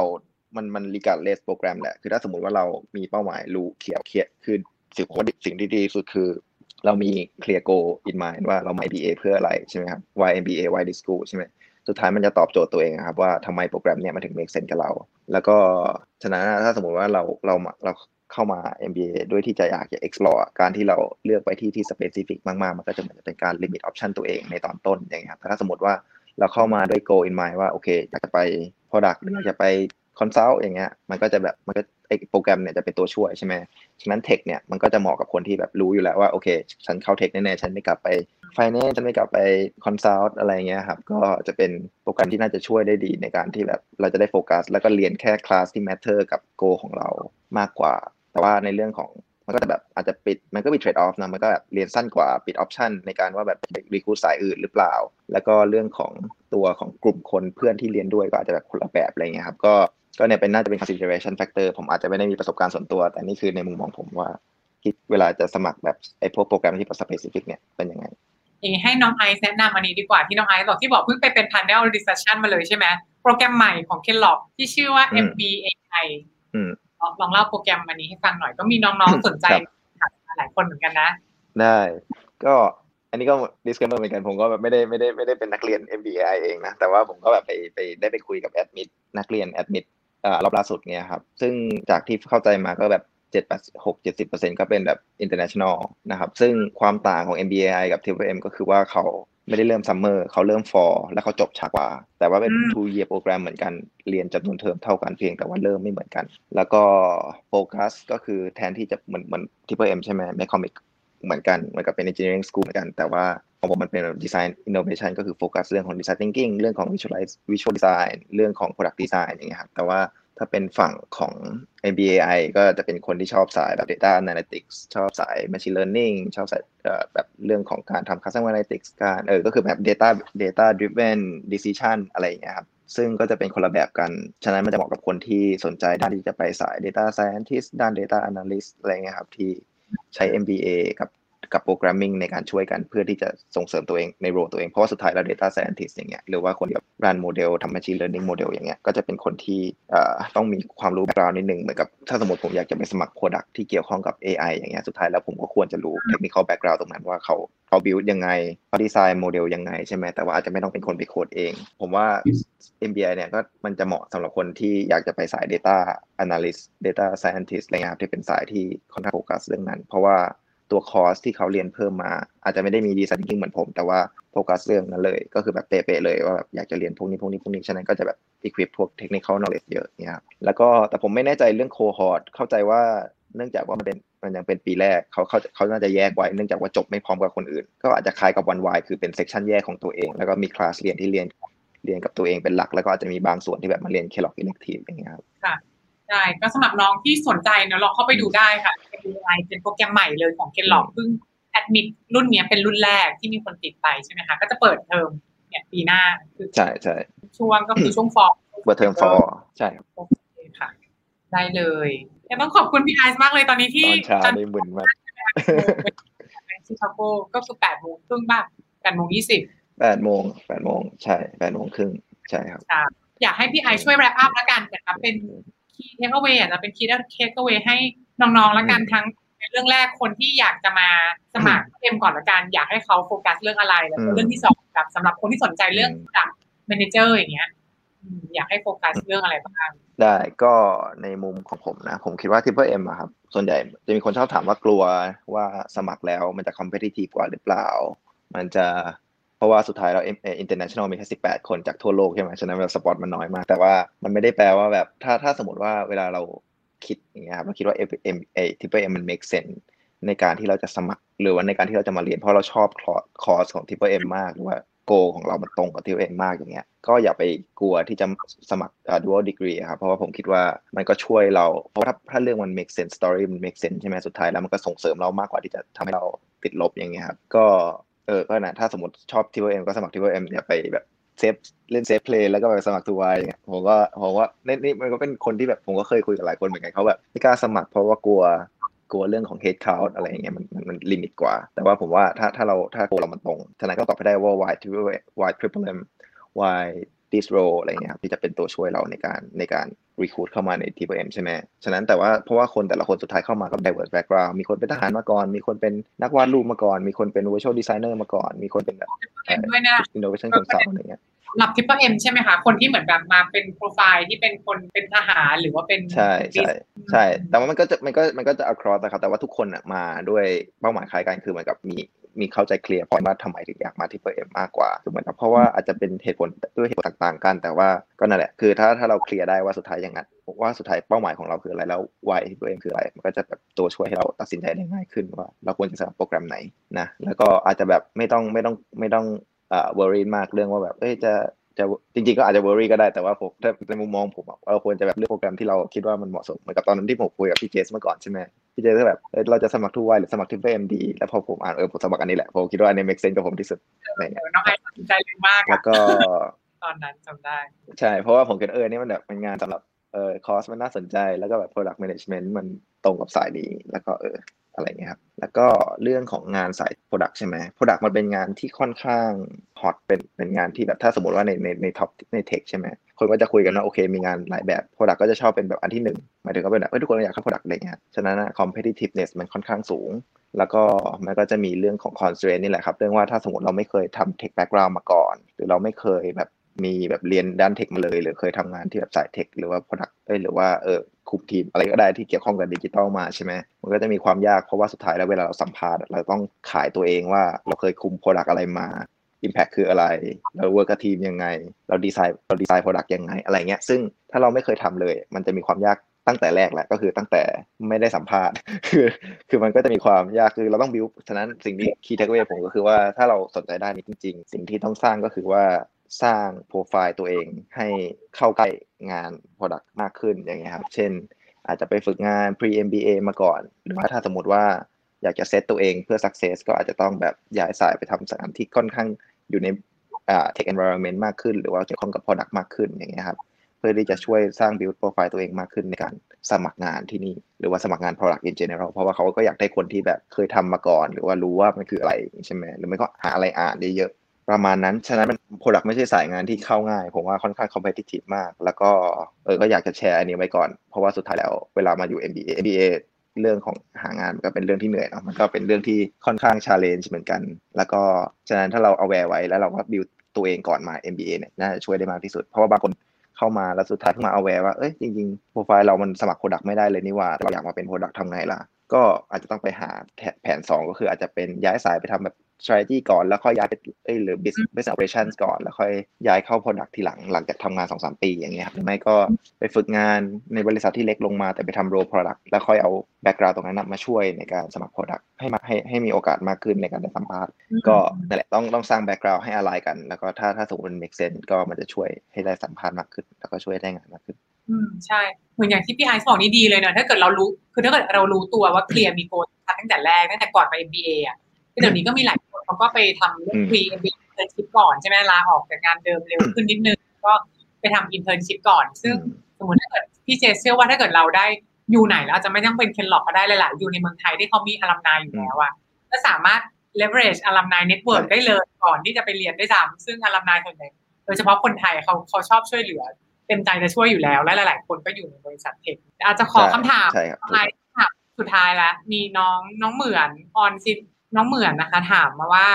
มันมันรีการเลสโปรแกรมแหละ คือถ้าสมมติว่าเรามีเป้าหมายรู้เขียวเขียคือสิ่งว่าสิ่งที่ดีสุดคือ เรามี clear goal in mind ว่าเรามา MBA เพื่ออะไรใช่ไหมครับ why MBA why this school ใช่ไหมสุดท้ายมันจะตอบโจทย์ตัวเองครับว่าทำไมโปรแกรมเนี้ยมันถึง make sense กับเรา แล้วก็ฉะนั้นถ้าสมมติว่าเราเราเราเข้ามา MBA ด้วยที่จะอยากจะ explore การที่เราเลือกไปที่ที่ specific มากๆ มันก็จะเหมือนเป็นการ limit option ตัวเองในตอนต้นอย่างเงี้ยครับถ้าสมมติว่าเราเข้ามาด้วย goal in mind ว่าโอเคอยากจะไป product หรืออยากจะไป consult อย่างเงี้ยมันก็จะแบบมันก็ไอโปรแกรมเนี่ยจะเป็นตัวช่วยใช่ไหมฉะนั้น tech เนี่ยมันก็จะเหมาะกับคนที่แบบรู้อยู่แล้วว่าโอเค ฉันเข้า tech แน่ๆฉันไม่กลับไปไฟแนนซ์ฉันไม่กลับไป consult อะไรเงี้ยครับก็จะเป็นโปรแกรมที่น่าจะช่วยได้ดีในการที่แบบเราจะได้โฟกัส แล้วก็เรียนแค่คลาสที่ matter กับ goal ของเรามากกว่า แต่ว่าในเรื่องของมันก็จะแบบอาจจะปิดมันก็มี trade-off นะมันก็แบบเรียนสั้นกว่าปิด option ในการว่าแบบ recruit สายอื่นหรือเปล่า แล้วก็เรื่องของตัวของกลุ่มคนเพื่อนที่เรียนด้วยก็อาจจะแบบคนละแบบอะไรเงี้ยครับก็ ก็เนี่ยเป็นน่าจะเป็น consideration factor ผมอาจจะไม่ได้มีประสบการณ์ส่วนตัว แต่นี่คือในมุมมองผมว่าคิดเวลาจะสมัครแบบไอ้พวกโปรแกรมที่เป็น specific เนี่ยเป็นยังไงอย่างให้น้องไอซ์แนะนำอันนี้ดีกว่าที่น้องไอซ์บอกที่บอกเพิ่งไปเป็น panel discussion มาเลยใช่ไหมโปรแกรมใหม่ของ k e n l o g ที่ชื่อว่า MBAI ลองเล่าโปรแกรมอันนี้ให้ฟังหน่อยก็มีน้องๆสนใจหลายคนเหมือนกันนะ ได้ก็อันนี้ก็ disclaimer เหมือนกันผมก็แบบไม่ได้ไม่ได้ไม่ได้เป็นนักเรียน MBA เองนะ แต่ว่าผมก็แบบไปไปได้ไปคุยกับแอดมิดนักเรียนแอดมิด รอบล่าสุดเนี่ยครับ ซึ่งจากที่เข้าใจมาก็แบบเจ็ดแปดหกเจ็ดสิบเปอร์เซ็นก็เป็นแบบ international นะครับ ซึ่งความต่างของ MBA กับ TFM ก็คือว่าเขาไม่ได้เริ่มซัมเมอร์เขาเริ่ม fall แล้วเขาจบช้ากว่า แต่ว่าเป็น two year โปรแกรมเหมือนกัน เรียนจำนวนเทอมเท่ากันเพียงแต่ว่าเริ่มไม่เหมือนกัน แล้วก็โฟกัสก็คือแทนที่จะเหมือนเหมือน TFM ใช่ไหม m e c h a n i c เหมือนกันเหมือนกับเป็น engineering school เหมือนกัน แต่ว่า ของผมมันเป็น design innovation ก็คือโฟกัสเรื่องของ design thinking เรื่องของ visualize visual design เรื่องของ product design อย่างเงี้ยครับแต่ว่าถ้าเป็นฝั่งของ MBAI ก็จะเป็นคนที่ชอบสายแบบ data analytics ชอบสาย machine learning ชอบสายแบบเรื่องของการทำ custom analytics การเออก็คือแบบ data data driven decision อะไรอย่างเงี้ยครับซึ่งก็จะเป็นคนละแบบกัน ฉะนั้นมันจะเหมาะกับคนที่สนใจด้านที่จะไปสาย data scientist ด้าน data analyst อะไรเงี้ยครับที่ใช้ MBA กับ กับโปรแกรมมิ่งในการช่วยกันเพื่อที่จะส่งเสริมตัวเองในโรตัวเองเพราะว่าสุดท้ายแล้ว Data Scientist อย่างเงี้ยหรือว่าคนที่รันโมเดลทำ Machine Learning โมเดลอย่างเงี้ยก็จะเป็นคนที่ต้องมีความรู้ background นิดนึงเหมือนกับถ้าสมมติผมอยากจะไปสมัคร Product ที่เกี่ยวข้องกับ AI อย่างเงี้ยสุดท้ายแล้วผมก็ควรจะรู้ Technical Background ตรงนั้นว่าเขาเขา build ยังไงเขา design model ยังไงใช่ไหมแต่ว่าอาจจะไม่ต้องเป็นคนไปโคดเอง ผมว่า MBAi เนี่ยก็มันจะเหมาะสำหรับคนที่อยากจะไปสาย Data Analyst Data Scientist อะไรเงี้ยครับที่เป็นสายที่ค่อนข้างโฟกัสเรื่องนั้น เพราะว่า ตัวคอร์สที่เขาเรียนเพิ่มมา อาจจะไม่ได้มี design thinking เหมือนผม แต่ว่าโฟกัสเรื่องนั้นเลย ก็คือแบบเป๊ะๆเลยว่าแบบอยากจะเรียนพวกนี้พวกนี้พวกนี้ฉะนั้นก็จะแบบ equip พวก technical knowledge เยอะเนี่ยครับแล้วก็แต่ผมไม่แน่ใจเรื่อง cohort เข้าใจว่าเนื่องจากว่ามันเป็นมันยังเป็นปีแรกเขาเขาเขาน่าจะแยกไว้เนื่องจากว่าจบไม่พร้อมกับคนอื่น ก็อาจจะคล้ายกับ One Year คือเป็น section แยกของตัวเอง แล้วก็มีคลาสเรียนที่เรียนเรียนกับตัวเองเป็นหลัก แล้วก็อาจจะมีบางส่วนที่แบบมาเรียน Kellogg elective อย่างเงี้ยครับค่ะ ใช่ก็สำหรับน้องที่สนใจเนาะลองเข้าไปดูได้ค่ะเป็นไเป็นโปรแกรมใหม่เลยของ Kellogg เพิ่งadmit รุ่นนี้เป็นรุ่นแรกที่มีคนติดไปใช่ไหมคะ ก็จะเปิดเทอมเนี่ยปีหน้าคือใช่ใช่ช่วงก็คือช่วง fall เปิดเทอม fall ใช่โอเคค่ะ ได้เลยแต่ต้องขอบคุณพี่ไอซ์มากเลยตอนนี้ที่ตอนเช้าไม่มึนมากชิคาโกก็คือแปดโมงครึ่งบ้างแปดโมงยี่สิบแปดโมงแปดโมงใช่แปดโมงครึ่งใช่ครับอยากให้พี่ไอซ์ช่วย wrap up แล้วกันแต่ครับเป็น key takeaway จะเป็น key takeaway ให้น้องๆแล้วกันทั้งเรื่องแรกคนที่อยากจะมาสมัคร M ก่อนละกันอยากให้เขาโฟกัสเรื่องอะไรแล้วก็เรื่องที่สองแบบสำหรับคนที่สนใจเรื่อง product manager อย่างเงี้ยอยากให้โฟกัสเรื่องอะไรบ้างได้ก็ในมุมของผมนะ ผมคิดว่า Triple M ครับ ส่วนใหญ่จะมีคนชอบถามว่ากลัวว่าสมัครแล้วมันจะ competitive กว่าหรือเปล่า มันจะ เพราะว่าสุดท้ายเรา international มีแค่สิบแปดคนจากทั่วโลกใช่ไหมฉะนั้นเรา spot มันน้อยมาก แต่ว่ามันไม่ได้แปลว่าแบบถ้าถ้าสมมติว่าเวลาเราคิดอย่างเงี้ยครับเราคิดว่า MBA triple M มัน make sense ในการที่เราจะสมัคร หรือว่าในการที่เราจะมาเรียนเพราะเราชอบคอร์สของ triple M มากหรือว่า goal ของเรามันตรงกับ triple M มากอย่างเงี้ย ก็อย่าไปกลัวที่จะสมัคร dual degree ครับ เพราะว่าผมคิดว่ามันก็ช่วยเรา เพราะถ้าถ้าเรื่องมัน make sense story มัน make sense ใช่ไหมสุดท้ายแล้วมันก็ส่งเสริมเรามากกว่าที่จะทำให้เราติดลบอย่างเงี้ยครับ ก็ เออก็นะถ้าสมมติชอบ triple M ก็สมัคร triple M อย่าไปแบบsafe เล่น safe play แล้วก็ไปสมัคร two-year อย่างเงี้ยผมก็ผมว่านี่นี่มันก็เป็นคนที่แบบผมก็เคยคุยกับหลายคนเหมือนกันเขาแบบไม่กล้าสมัครเพราะว่ากลัวกลัวเรื่องของ head count อะไรอย่างเงี้ยมันมันมัน limit กว่า แต่ว่าผมว่าถ้าถ้าเราถ้า goal เรามันตรงสุดท้ายก็ตอบไปได้ว่า why triple why triple M why this role อะไรเงี้ยครับที่จะเป็นตัวช่วยเราในการในการ recruit เข้ามาใน triple M ใช่ไหม ฉะนั้นแต่ว่าเพราะว่าคนแต่ละคนสุดท้ายเข้ามาก็ diverse background มีคนเป็นทหารมาก่อน มีคนเป็นนักวาดรูปมาก่อน มีคนเป็น visual designer มาก่อน มีคนเป็นแบบ innovation consult อะไรเงี้ยสำหรับ triple M ใช่ไหมคะ คนที่เหมือนแบบมาเป็นโปรไฟล์ที่เป็นคนเป็นทหารหรือว่าเป็น ใช่ใช่ใช่ แต่ว่ามันก็จะมันก็มันก็จะ across นะครับ แต่ว่าทุกคนมาด้วยเป้าหมายคล้ายกันคือเหมือนกับมี มีเข้าใจ clear point ว่าทำไมถึงอยากมา triple M มากกว่าถูกไหมครับเพราะว่าอาจจะเป็นเหตุผลด้วยเหตุผลต่างๆ กัน แต่ว่าก็นั่นแหละคือถ้าถ้าเรา clear ได้ว่าสุดท้ายยังไงว่าสุดท้ายเป้าหมายของเราคืออะไรแล้ว why triple M คืออะไรมันก็จะแบบตัวช่วยให้เราตัดสินใจได้ง่ายขึ้นว่า เราควรจะสมัครโปรแกรมไหนนะแล้วก็อาจจะแบบไม่ต้องไม่ต้องไม่ต้องเอ่อ worry มากเรื่องว่าแบบเอ้ยจะ จะจริงๆก็อาจจะ worry ก็ได้แต่ว่าผมถ้าในมุมมองผมเราควรจะแบบเลือกโปรแกรมที่เราคิดว่ามันเหมาะสมเหมือนกับตอนนั้นที่ผมคุยกับพี่เจสเมื่อก่อนใช่ไหมพี่เจสก็แบบเราจะสมัคร2Y หรือสมัคร triple M ดีแล้วพอผมอ่านเออผมสมัครอันนี้แหละผมคิดว่าอันนี้ make sense กับผมที่สุดอะไรเงี้ยน้องไอ้สนใจเลยมากแล้วก็ตอนนั้นจำได้ ใช่เพราะว่าผมคิดเออนี่มันแบบเป็นงานสำหรับเออคอร์สมันน่าสนใจแล้วก็แบบ product management มันตรงกับสายนี้แล้วก็เออ อะไรเงี้ยครับ แล้วก็เรื่องของงานสาย Product ใช่ไหม Product มันเป็นงานที่ค่อนข้าง hot เป็นเป็นงานที่แบบถ้าสมมติว่าในในใน top ใน tech ใช่ไหมคนก็จะคุยกันว่าโอเคมีงานหลายแบบ Product ก็จะชอบเป็นแบบอันที่หนึ่งหมายถึงก็เป็นแบบทุกคนอยากเข้า Product อะไรเงี้ยฉะนั้น competitiveness มันค่อนข้างสูง แล้วก็มันก็จะมีเรื่องของ constraint นี่แหละครับเรื่องว่าถ้าสมมติเราไม่เคยทำ tech background มาก่อน หรือเราไม่เคยแบบ มีแบบเรียนด้าน tech มาเลย หรือเคยทำงานที่แบบสาย tech หรือว่า product เอ้ยหรือว่าเออคุมทีมอะไรก็ได้ที่เกี่ยวข้องกับดิจิตอลมาใช่ไหมมันก็จะมีความยากเพราะว่าสุดท้ายแล้วเวลาเราสัมภาษณ์เราต้องขายตัวเองว่าเราเคยคุม product อะไรมา Impact คืออะไร เรา work กับทีมยังไง เราดีไซน์เรา design product ยังไงอะไรเงี้ย ซึ่งถ้าเราไม่เคยทำเลย มันจะมีความยากตั้งแต่แรกแหละก็คือตั้งแต่ไม่ได้สัมภาษณ์ คือคือมันก็จะมีความยากคือเราต้องบิวฉะนั้นสิ่งที่ key takeaway ผมก็คือว่าถ้าเราสนใจด้านนี้จริง ๆ สิ่งที่ต้องสร้างก็คือว่า สร้างโปรไฟล์ตัวเองให้เข้าใกล้งาน Product มากขึ้นอย่างเงี้ยครับ เช่น อาจจะไปฝึกงาน pre MBA มาก่อน หรือว่าถ้าสมมติว่าอยากจะเซตตัวเองเพื่อ success ก็อาจจะต้องแบบย้ายสายไปทำสานที่ค่อนข้างอยู่ในอ่า tech environment มากขึ้น หรือว่าเกี่ยวข้องกับ product มากขึ้นอย่างเงี้ยครับ เพื่อที่จะช่วยสร้าง build profile ตัวเองมากขึ้นในการสมัครงานที่นี่ หรือว่าสมัครงาน product in general เพราะว่าเขาก็อยากได้คนที่แบบเคยทำมาก่อน หรือว่ารู้ว่ามันคืออะไรใช่ไหมหรือไม่ก็หาอะไรอ่านเยอะๆ ประมาณนั้น ฉะนั้นมัน product ไม่ใช่สายงานที่เข้าง่าย ผมว่าค่อนข้าง competitive มาก แล้วก็เออก็อยากจะแชร์อันนี้ไว้ก่อน เพราะว่าสุดท้ายแล้วเวลามาอยู่ MBA MBA เรื่องของหางานมันก็เป็นเรื่องที่เหนื่อยเนาะมันก็เป็นเรื่องที่ค่อนข้าง challenge เหมือนกัน แล้วก็ฉะนั้นถ้าเรา aware ไว้แล้วเราก็บิวตัวเองก่อนมา MBA เนี่ยน่าจะช่วยได้มากที่สุด เพราะว่าบางคนเข้ามาแล้วสุดท้ายเพิ่งมา aware ว่าเอ้ยจริงๆโปรไฟล์เรามันสมัคร product ไม่ได้เลยนี่ว่าเราอยากมาเป็น product ทำไงล่ะก็อาจจะต้องไปหาแผน 2 ก็คืออาจจะเป็นย้ายสายไปทำแบบ strategy ก่อนแล้วค่อยย้ายไปเอ้ยหรือ business business operations ก่อน แล้วค่อยย้ายเข้า product ทีหลังหลังจากทำงาน2-3ปีอย่างเงี้ยครับหรือไม่ก็ไปฝึกงานในบริษัทที่เล็กลงมาแต่ไปทำ role product แล้วค่อยเอา background ตรงนั้นมาช่วยในการสมัคร product ให้มาให้ให้มีโอกาสมากขึ้นในการได้สัมภาษณ์ก็นั่นแหละต้องต้องสร้าง background ให้อะไรกัน แล้วก็ถ้าถ้าสมมติมัน make sense ก็มันจะช่วยให้ได้สัมภาษณ์มากขึ้น แล้วก็ช่วยได้งานมากขึ้นอืมใช่เหมือนอย่างที่พี่ไอซ์บอกนี่ดีเลยเนอะถ้าเกิดเรารู้คือถ้าเกิดเรารู้ตัวว่าเคลียร์มีโกลตั้งแต่แรกตั้งแต่ก่อนไป MBA อะ เดี๋ยวนี้ก็มีหลายคนเขาก็ไปทำเรื่อง pre MBA internship ก่อนใช่ไหมลาออกจากงานเดิมเร็วขึ้นนิดนึง ก็ไปทำ internship ก่อน ซึ่งสมมติถ้าเกิดพี่เจเชื่อว่าถ้าเกิดเราได้อยู่ไหนแล้วจะไม่ต้องเป็นเคนล็อกก็ได้เลยล่ะอยู่ในเมืองไทยที่เขามีอลัมนายอยู่แล้วอะก็สามารถ leverage อลัมนาย network ได้เลยก่อนที่จะไปเรียนได้ซ้ำซึ่งอลัมนายส่วนใหญ่โดยเฉพาะคนไทยเขาเขาชอบช่วยเหลือเต็มใจจะช่วยอยู่แล้วและหลาย ๆ คนก็อยู่ในบริษัทเทคอาจจะขอคำถามใช่ครับท้ายถามสุดท้ายแล้วมีน้องน้องเหมือนออนซิ น้องเหมือนนะคะ ถามมาว่า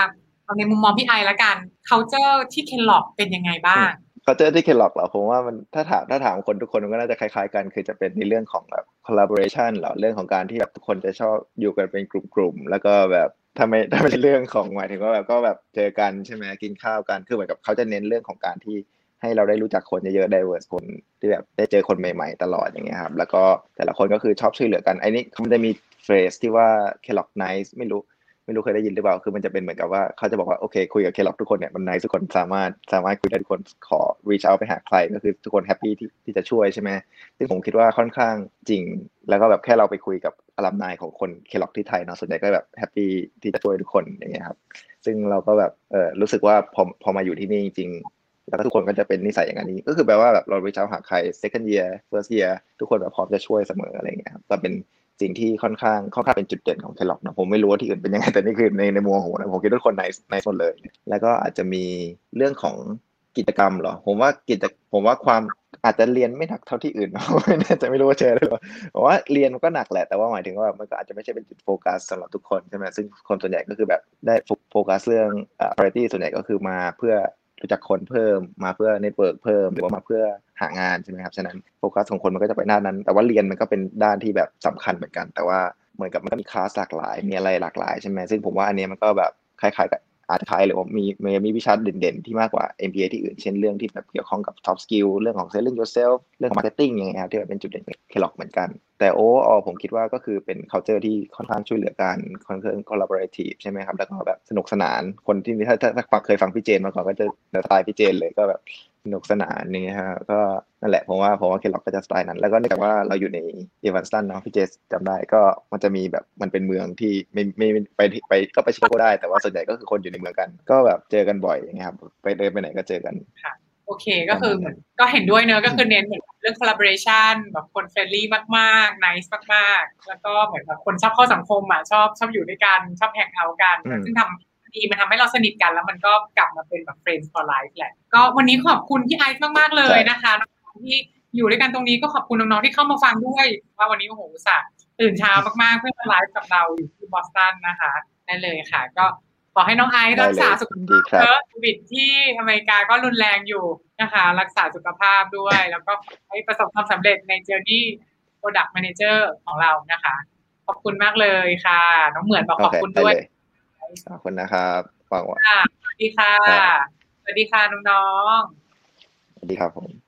เอาในมุมมองพี่ไอละกัน culture ที่เคนล็อกเป็นยังไงบ้างเขาเจอที่เคล็อกเหรอผมว่ามันถ้าถามถ้าถามคนทุกคนมันก็น่าจะคล้ายๆกัน คือจะเป็นในเรื่องของแบบ collaboration เหรอเรื่องของการที่แบบทุกคนจะชอบอยู่กันเป็นกลุ่มๆแล้วก็แบบถ้าไม่ถ้าไม่ใช่เรื่องของหมายถึงว่าแบบก็แบบเจอกันใช่ไหมกินข้าวกันคือเหมือนกับเขาจะเน้นเรื่องของการที่ให้เราได้รู้จักคนเยอะๆ diverse คนที่แบบได้เจอคนใหม่ๆ ตลอดอย่างเงี้ยครับ แล้วก็แต่ละคนก็คือชอบช่วยเหลือกันไอ้นี่มันจะมี phrase ที่ว่า Kellogg nice ไม่รู้ ไม่รู้เคยได้ยินหรือเปล่า คือมันจะเป็นเหมือนกับว่าเขาจะบอกว่าโอเคคุยกับ Kellogg ทุกคนเนี่ยมัน nice ทุกคนสามารถสามารถคุยได้ทุกคนขอ reach out ไปหาใครก็คือทุกคน happy ที่ที่จะช่วยใช่ไหมซึ่งผมคิดว่าค่อนข้างจริง แล้วก็แบบแค่เราไปคุยกับ alumni ของคน Kellogg ที่ไทยเนาะส่วนใหญ่ก็แบบ happy ที่จะช่วยทุกคนอย่างเงี้ยครับซึ่งเราก็แบบเออรู้สึกว่าพอพอมาอยู่ที่นี่จริงแล้วก็ทุกคนก็จะเป็นนิสัยอย่างนี้ ก็คือแปลว่าแบบเรา reach out หาใคร second year first year ทุกคนแบบพร้อมจะช่วยเสมออะไรเงี้ยครับก็เป็น สิ่งที่ค่อนข้างค่อนข้างเป็นจุดเด่นของเคล็อกนะผมไม่รู้ว่าที่อื่นเป็นยังไงแต่นี่คือในในมุมของผมนะผมคิดว่าทุกคนในในหมดเลย แล้วก็อาจจะมีเรื่องของกิจกรรมเหรอ ผมว่ากิจผมว่าความอาจจะเรียนไม่หนักเท่าที่อื่นไม่แน่ใจไม่รู้ว่าเจอหรือเปล่าผมว่าเรียนมันก็หนักแหละแต่ว่าหมายถึงว่ามันก็อาจจะไม่ใช่เป็นจุดโฟกัสสำหรับทุกคนใช่ไหมซึ่งคนส่วนใหญ่ก็คือแบบได้โฟกัสเรื่องอ่า priority ส่วนใหญ่ก็คือมาเพื่อ รู้จักคนเพิ่มมาเพื่อ network เพิ่มหรือว่ามาเพื่อหางานใช่ไหมครับฉะนั้นโฟกัสของคนมันก็จะไปด้านนั้น แต่ว่าเรียนมันก็เป็นด้านที่แบบสำคัญเหมือนกัน แต่ว่าเหมือนกับมันก็มีคลาสหลากหลาย มีอะไรหลากหลายใช่ไหมซึ่งผมว่าอันนี้มันก็แบบคล้ายๆกับ อาจจะคล้ายหรือว่ามีมีมีวิชาเด่นๆ ที่มากกว่า MBA ที่อื่น เช่นเรื่องที่แบบเกี่ยวข้องกับ soft skill เรื่องของ selling yourself เรื่องของ marketing อย่างเงี้ยครับที่แบบเป็นจุดเด่น Kellogg เหมือนกัน แต่โอ้อผมคิดว่าก็คือเป็น culture ที่ค่อนข้างช่วยเหลือกันค่อนข้าง collaborative ใช่ไหมครับ แล้วก็แบบสนุกสนานคนที่ถ้าถ้าถ้าเคยฟังพี่เจนมาก่อนก็จะสไตล์พี่เจสเลยก็แบบ สนุกสนานนี่ฮะก็นั่นแหละผมว่าผมว่า Kellogg ก็จะสไตล์นั้น แล้วก็เนื่องจากว่าเราอยู่ใน Evanston เนาะพี่เจสจำได้ก็มันจะมีแบบมันเป็นเมืองที่ไม่ไม่ไปไปก็ไป Chicago ได้แต่ว่าส่วนใหญ่ก็คือคนอยู่ในเมืองกัน ก็แบบเจอกันบ่อยอย่างเงี้ยครับไปเดินไปไหนก็เจอกันโอเคก็คือเหมือนก็เห็นด้วยเนอะก็คือเน้นเหมือนเรื่อง collaboration แบบคน friendlyมากๆ nice มากๆ แล้วก็เหมือนแบบคนชอบเข้าสังคมอะชอบชอบอยู่ด้วยกันชอบแฮงเอาท์กันอืมซึ่งทำ ดีมันทำให้เราสนิทกันแล้วมันก็กลับมาเป็นแบบ friends for life แหละ ก็วันนี้ขอบคุณพี่ไอซ์มาก ๆ เลยนะคะที่อยู่ด้วยกันตรงนี้ก็ขอบคุณน้อง ๆ ที่เข้ามาฟังด้วย ว่าวันนี้โอ้โหอุตสัตว์ตื่นเช้ามาก ๆ เพื่อมาไลฟ์กับเราอยู่ที่บอสตันนะคะได้เลยค่ะ ก็ขอให้น้องไอซ์รักษาสุขดีครัเยบอะโควิดที่อเมริกาก็รุนแรงอยู่นะคะ รักษาสุขภาพด้วย แล้วก็ให้ประสบความสำเร็จในเจอร์นี่ Product Manager ของเรานะคะ ขอบคุณมากเลยค่ะ น้องเหมือนบอกขอบคุณด้วยได้เลย ขอบคุณนะครับหวังว่าค่ะสวัสดีค่ะครับสวัสดีค่ะน้องๆ สวัสดีครับผม